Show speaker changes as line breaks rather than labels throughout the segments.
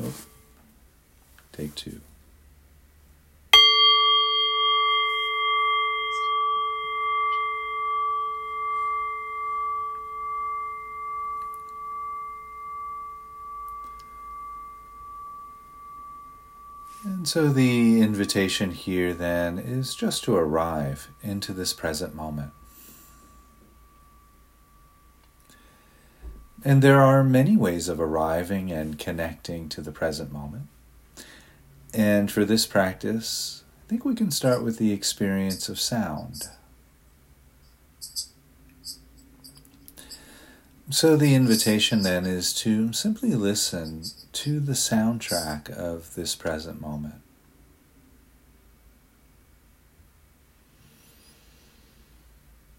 Oh, take two. And so the invitation here then is just to arrive into this present moment. And there are many ways of arriving and connecting to the present moment. And for this practice, I think we can start with the experience of sound. So, the invitation then is to simply listen to the soundtrack of this present moment.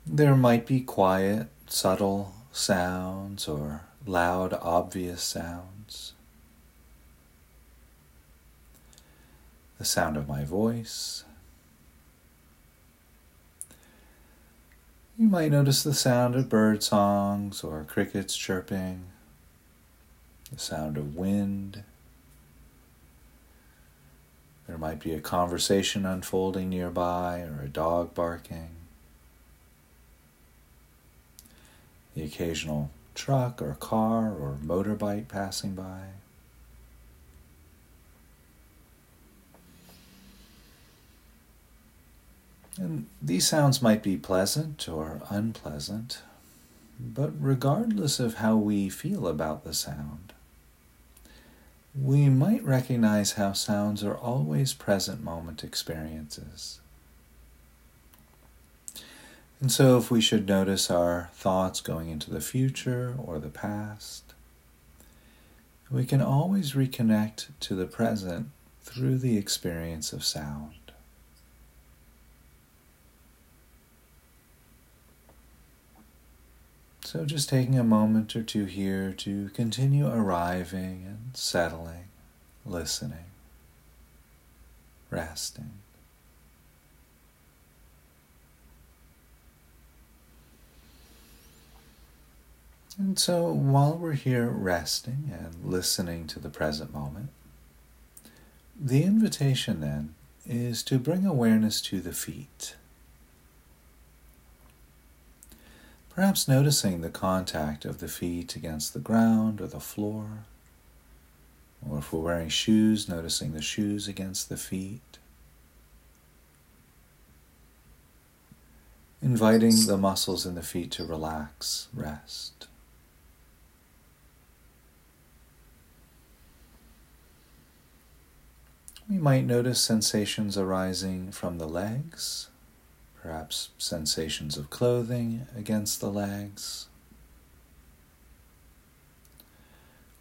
There might be quiet, subtle sounds or loud, obvious sounds. The sound of my voice. You might notice the sound of bird songs or crickets chirping the sound of wind. There might be a conversation unfolding nearby or a dog barking. The occasional truck or car or motorbike passing by. And these sounds might be pleasant or unpleasant, but regardless of how we feel about the sound, we might recognize how sounds are always present moment experiences. And so, if we should notice our thoughts going into the future or the past, we can always reconnect to the present through the experience of sound. So, just taking a moment or two here to continue arriving and settling, listening, resting. And so, while we're here resting and listening to the present moment, the invitation then is to bring awareness to the feet. Perhaps noticing the contact of the feet against the ground or the floor. Or if we're wearing shoes, noticing the shoes against the feet. Inviting the muscles in the feet to relax, rest. We might notice sensations arising from the legs perhaps sensations of clothing against the legs.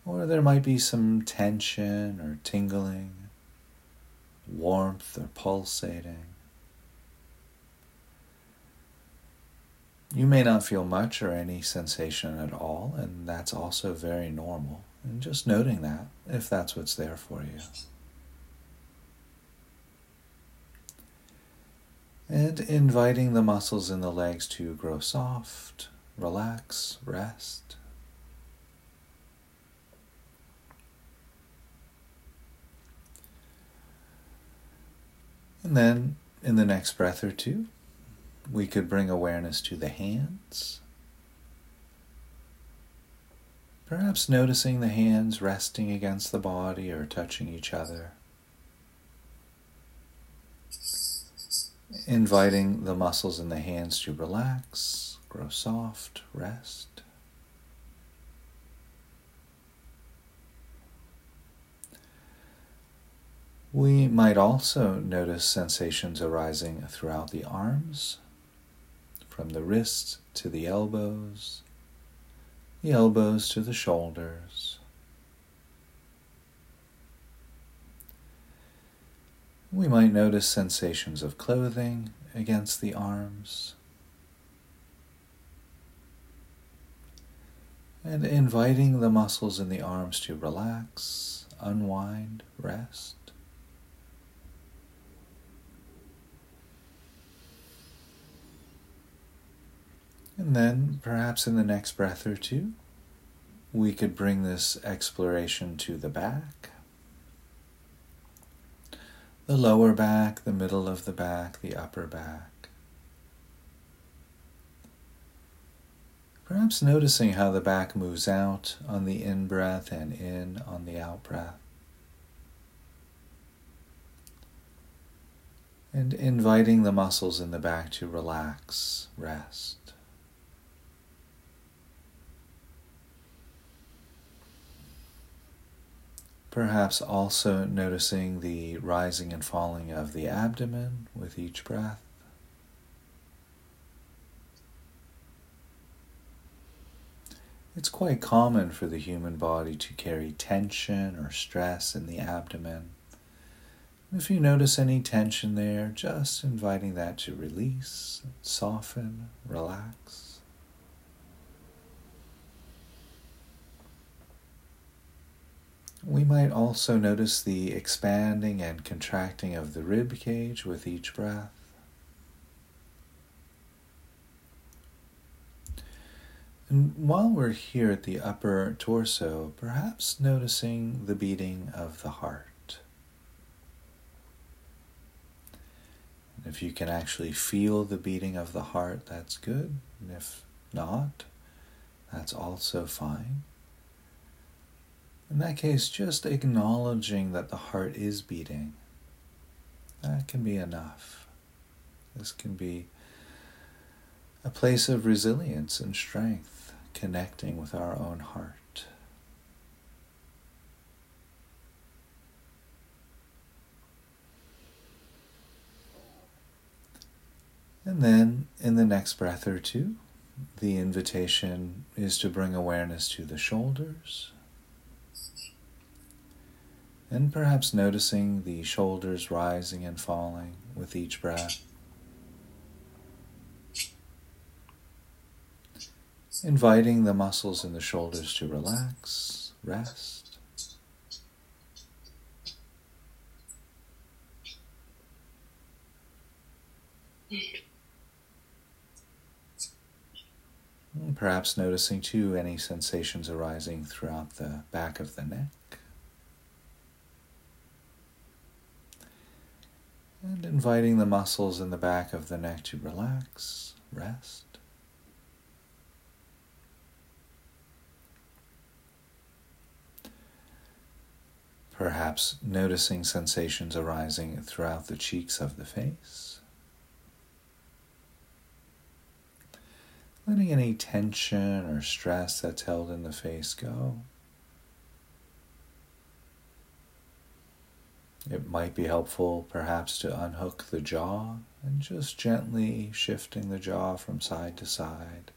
Or there might be some tension or tingling, warmth or pulsating. You may not feel much or any sensation at all, and that's also very normal. And just noting that if that's what's there for you. And inviting the muscles in the legs to grow soft, relax, rest. And then in the next breath or two, we could bring awareness to the hands. Perhaps noticing the hands resting against the body or touching each other. Inviting the muscles in the hands to relax, grow soft, rest. We might also notice sensations arising throughout the arms, from the wrists to the elbows, the elbows to the shoulders. We might notice sensations of clothing against the arms. And inviting the muscles in the arms to relax, unwind, rest. And then, perhaps in the next breath or two, we could bring this exploration to the back the lower back, the middle of the back, the upper back. Perhaps noticing how the back moves out on the in breath and in on the out breath. And inviting the muscles in the back to relax, rest. Perhaps also noticing the rising and falling of the abdomen with each breath. It's quite common for the human body to carry tension or stress in the abdomen. If you notice any tension there, just inviting that to release, soften, relax. We might also notice the expanding and contracting of the rib cage with each breath. And while we're here at the upper torso, perhaps noticing the beating of the heart. And if you can actually feel the beating of the heart, that's good. And if not, that's also fine. In that case, just acknowledging that the heart is beating, that can be enough. This can be a place of resilience and strength, connecting with our own heart. And then in the next breath or two, the invitation is to bring awareness to the shoulders and perhaps noticing the shoulders rising and falling with each breath. Inviting the muscles in the shoulders to relax, rest. And perhaps noticing too any sensations arising throughout the back of the neck. And inviting the muscles in the back of the neck to relax, rest. Perhaps noticing sensations arising throughout the cheeks of the face. Letting any tension or stress that's held in the face go. It might be helpful perhaps to unhook the jaw and just gently shifting the jaw from side to side,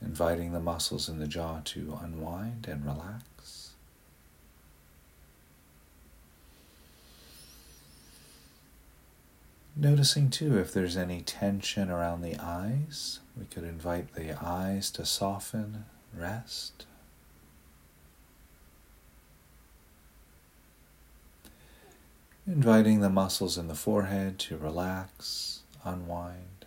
inviting the muscles in the jaw to unwind and relax. Noticing too if there's any tension around the eyes, we could invite the eyes to soften, rest. inviting the muscles in the forehead to relax, unwind.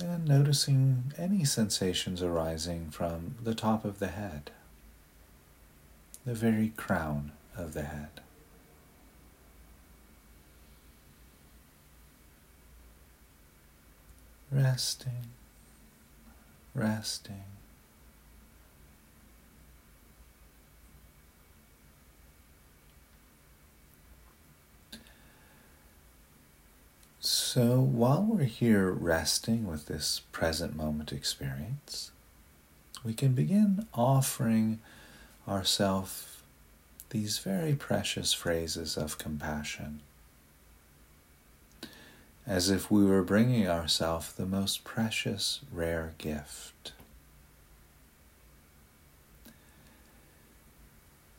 And noticing any sensations arising from the top of the head, the very crown of the head. Resting, resting. So while we're here resting with this present moment experience, we can begin offering ourselves these very precious phrases of compassion, as if we were bringing ourselves the most precious, rare gift.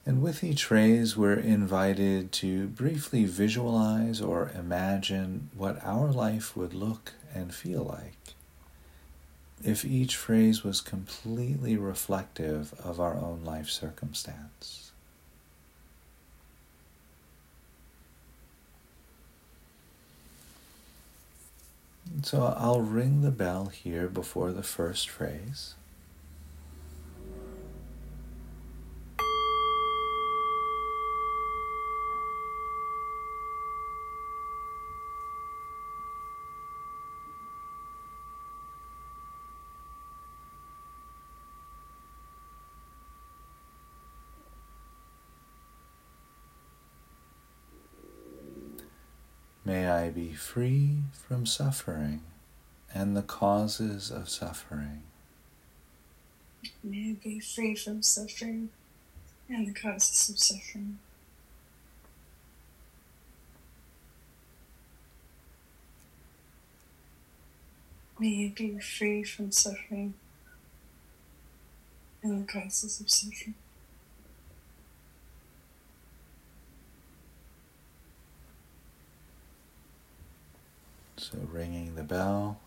And with each phrase, we're invited to briefly visualize or imagine what our life would look and feel like if each phrase was completely reflective of our own life circumstance. So I'll ring the bell here before the first phrase. Free from suffering and the causes of suffering.
May I be free from suffering and the causes of suffering. May I be free from suffering and the causes of suffering.
So, ringing the bell.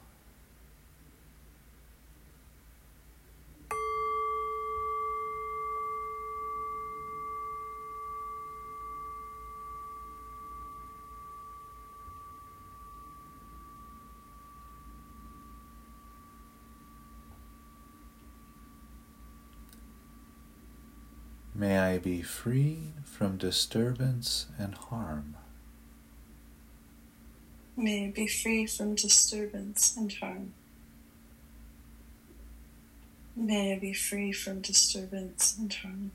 May I be free from disturbance and harm.
May be free from disturbance and harm. May I be free from disturbance and harm.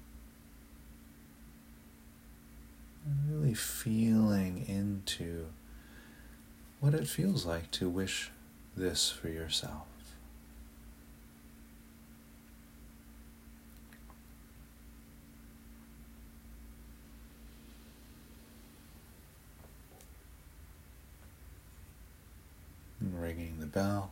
Really feeling into what it feels like to wish this for yourself. ringing the bell.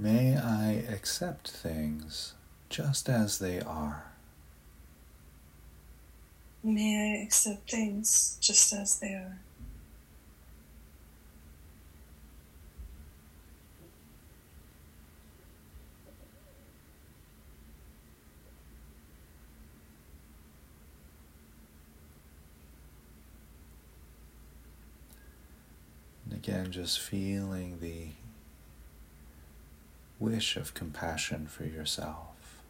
May I accept things just as they are.
May I accept things just as they are.
And again, just feeling the wish of compassion for yourself.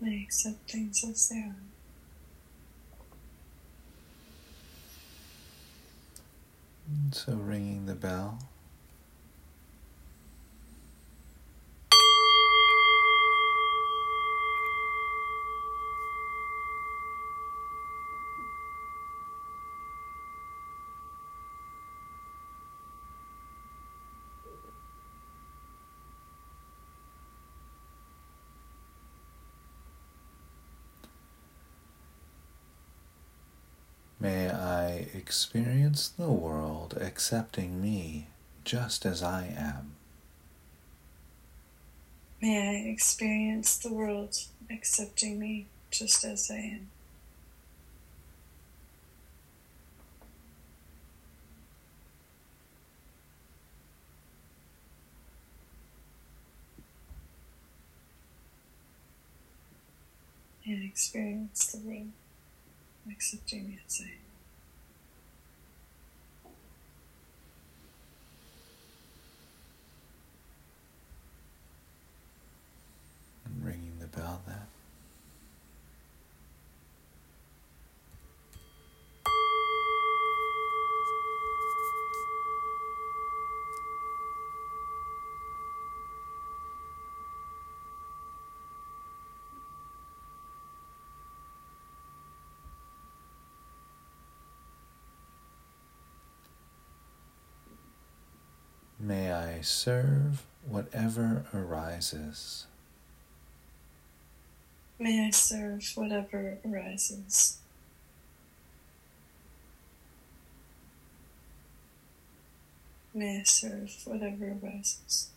May accept things as they are.
So, ringing the bell. May I experience the world accepting me just as I am.
May I experience the world accepting me just as I am. And experience the world accepting Jamie as I
May I serve whatever arises.
May I serve whatever arises. May I serve whatever arises.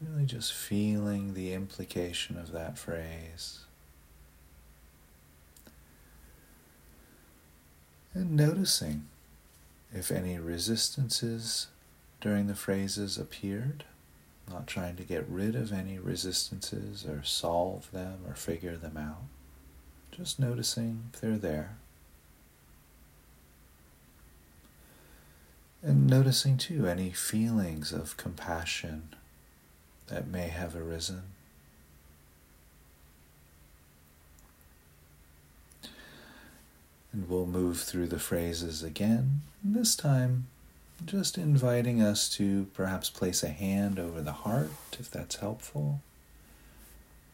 Really just feeling the implication of that phrase. And noticing if any resistances during the phrases appeared, not trying to get rid of any resistances or solve them or figure them out, just noticing if they're there. And noticing too any feelings of compassion that may have arisen. And we'll move through the phrases again, this time just inviting us to perhaps place a hand over the heart if that's helpful,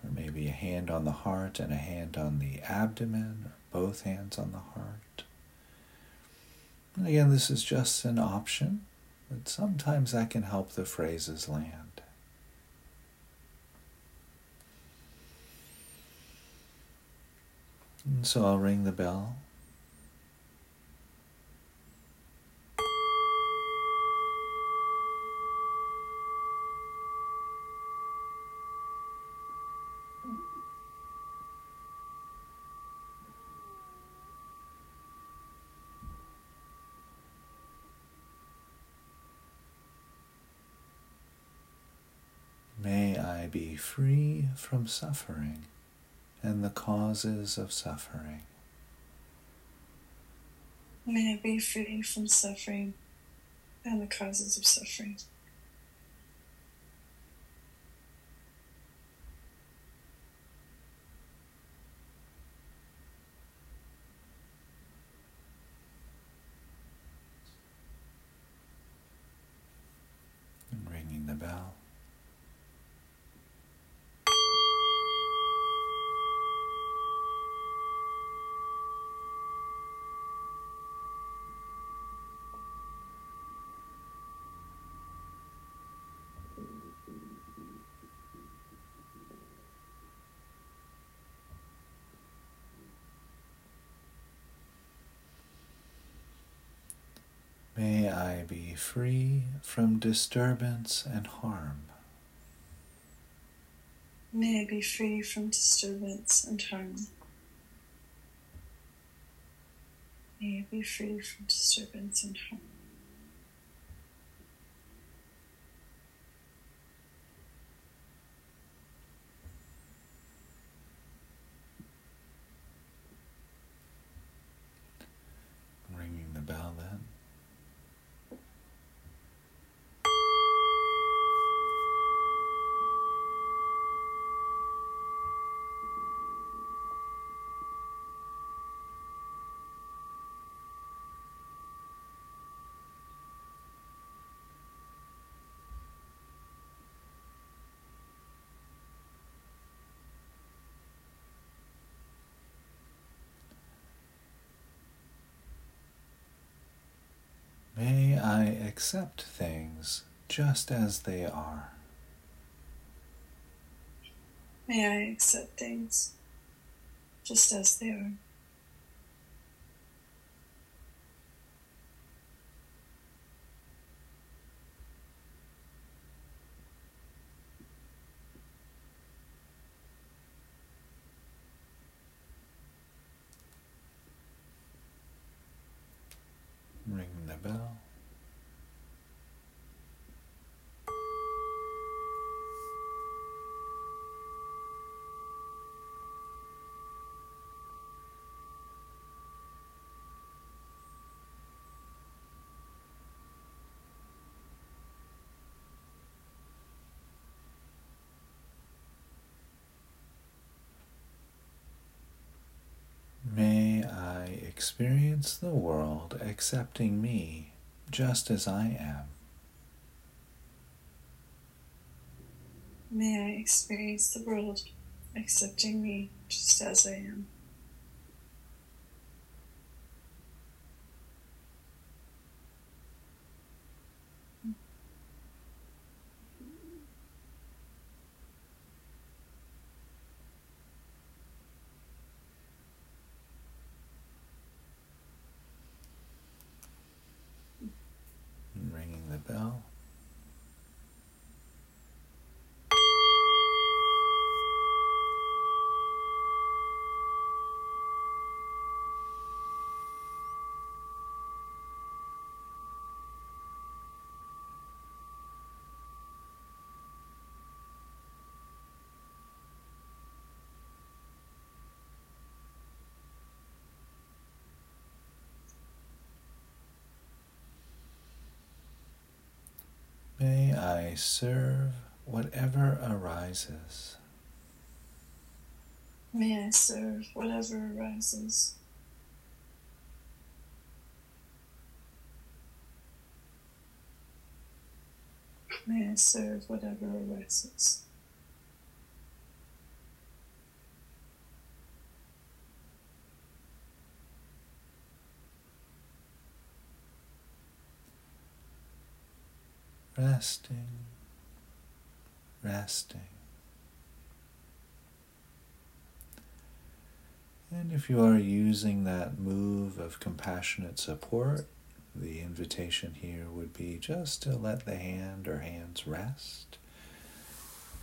or maybe a hand on the heart and a hand on the abdomen, or both hands on the heart. And again, this is just an option, but sometimes that can help the phrases land. And so I'll ring the bell. Free from suffering and the causes of suffering.
May I be free from suffering and the causes of suffering.
And ringing the bell. May I be free from disturbance and harm.
May I be free from disturbance and harm. May I be free from disturbance and harm.
Ringing the bell then. May I accept things just as they are.
May I accept things just as they are.
Ringing the bell. May I experience the world accepting me just as I am.
May I experience the world accepting me just as I am.
Ringing the serve whatever arises.
May I serve whatever arises. May I serve whatever arises.
Resting, resting. And if you are using that move of compassionate support, the invitation here would be just to let the hand or hands rest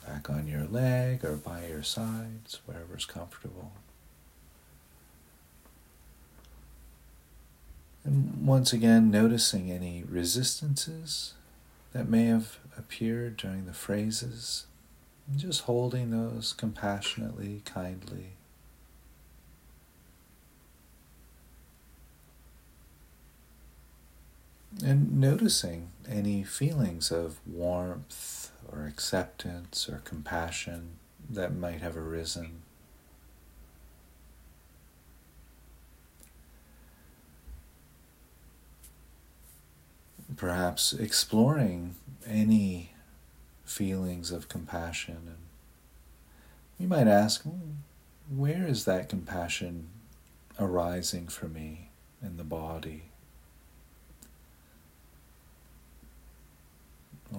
back on your leg or by your sides, wherever's comfortable. And once again, noticing any resistances that may have appeared during the phrases, just holding those compassionately, kindly. And noticing any feelings of warmth or acceptance or compassion that might have arisen. Perhaps exploring any feelings of compassion. And you might ask, where is that compassion arising for me in the body?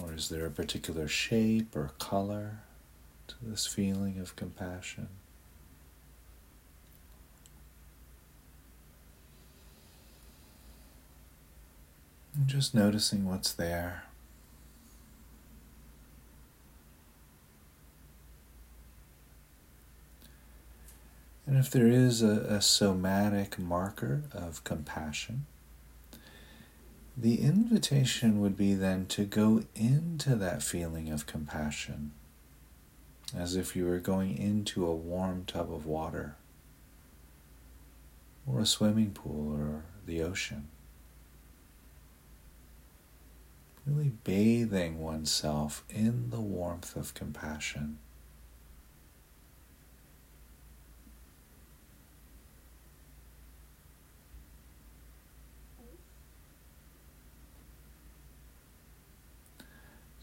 Or is there a particular shape or color to this feeling of compassion? And just noticing what's there. And if there is a, a somatic marker of compassion, the invitation would be then to go into that feeling of compassion as if you were going into a warm tub of water or a swimming pool or the ocean. Really bathing oneself in the warmth of compassion.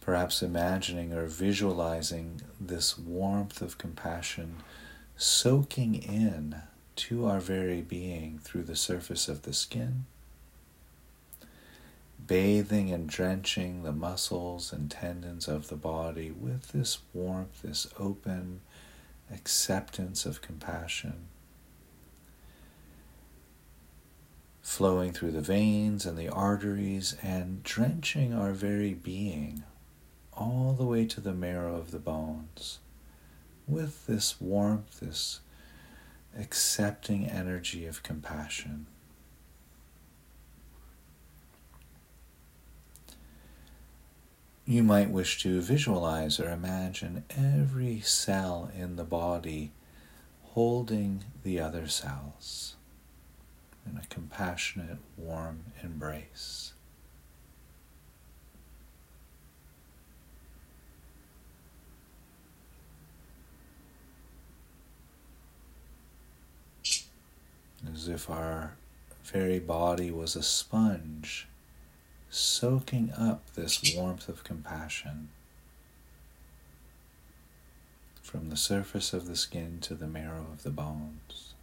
perhaps imagining or visualizing this warmth of compassion soaking in to our very being through the surface of the skin, bathing and drenching the muscles and tendons of the body with this warmth, this open acceptance of compassion. Flowing through the veins and the arteries and drenching our very being all the way to the marrow of the bones with this warmth, this accepting energy of compassion. You might wish to visualize or imagine every cell in the body holding the other cells in a compassionate, warm embrace. as if our very body was a sponge, soaking up this warmth of compassion from the surface of the skin to the marrow of the bones.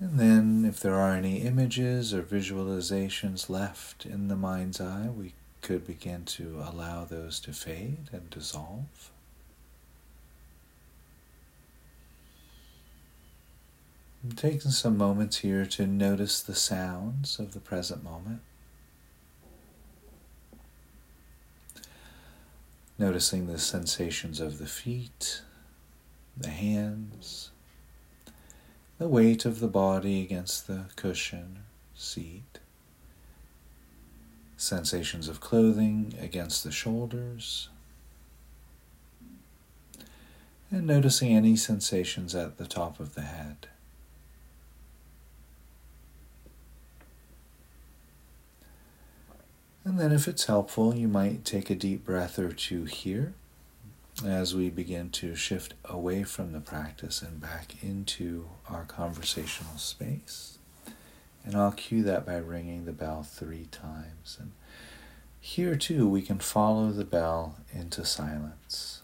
And then, if there are any images or visualizations left in the mind's eye, we could begin to allow those to fade and dissolve. And taking some moments here to notice the sounds of the present moment. Noticing the sensations of the feet, the hands, the weight of the body against the cushion, seat. sensations of clothing against the shoulders, and noticing any sensations at the top of the head. And then, if it's helpful, you might take a deep breath or two here as we begin to shift away from the practice and back into our conversational space. And I'll cue that by ringing the bell three times. And here too, we can follow the bell into silence.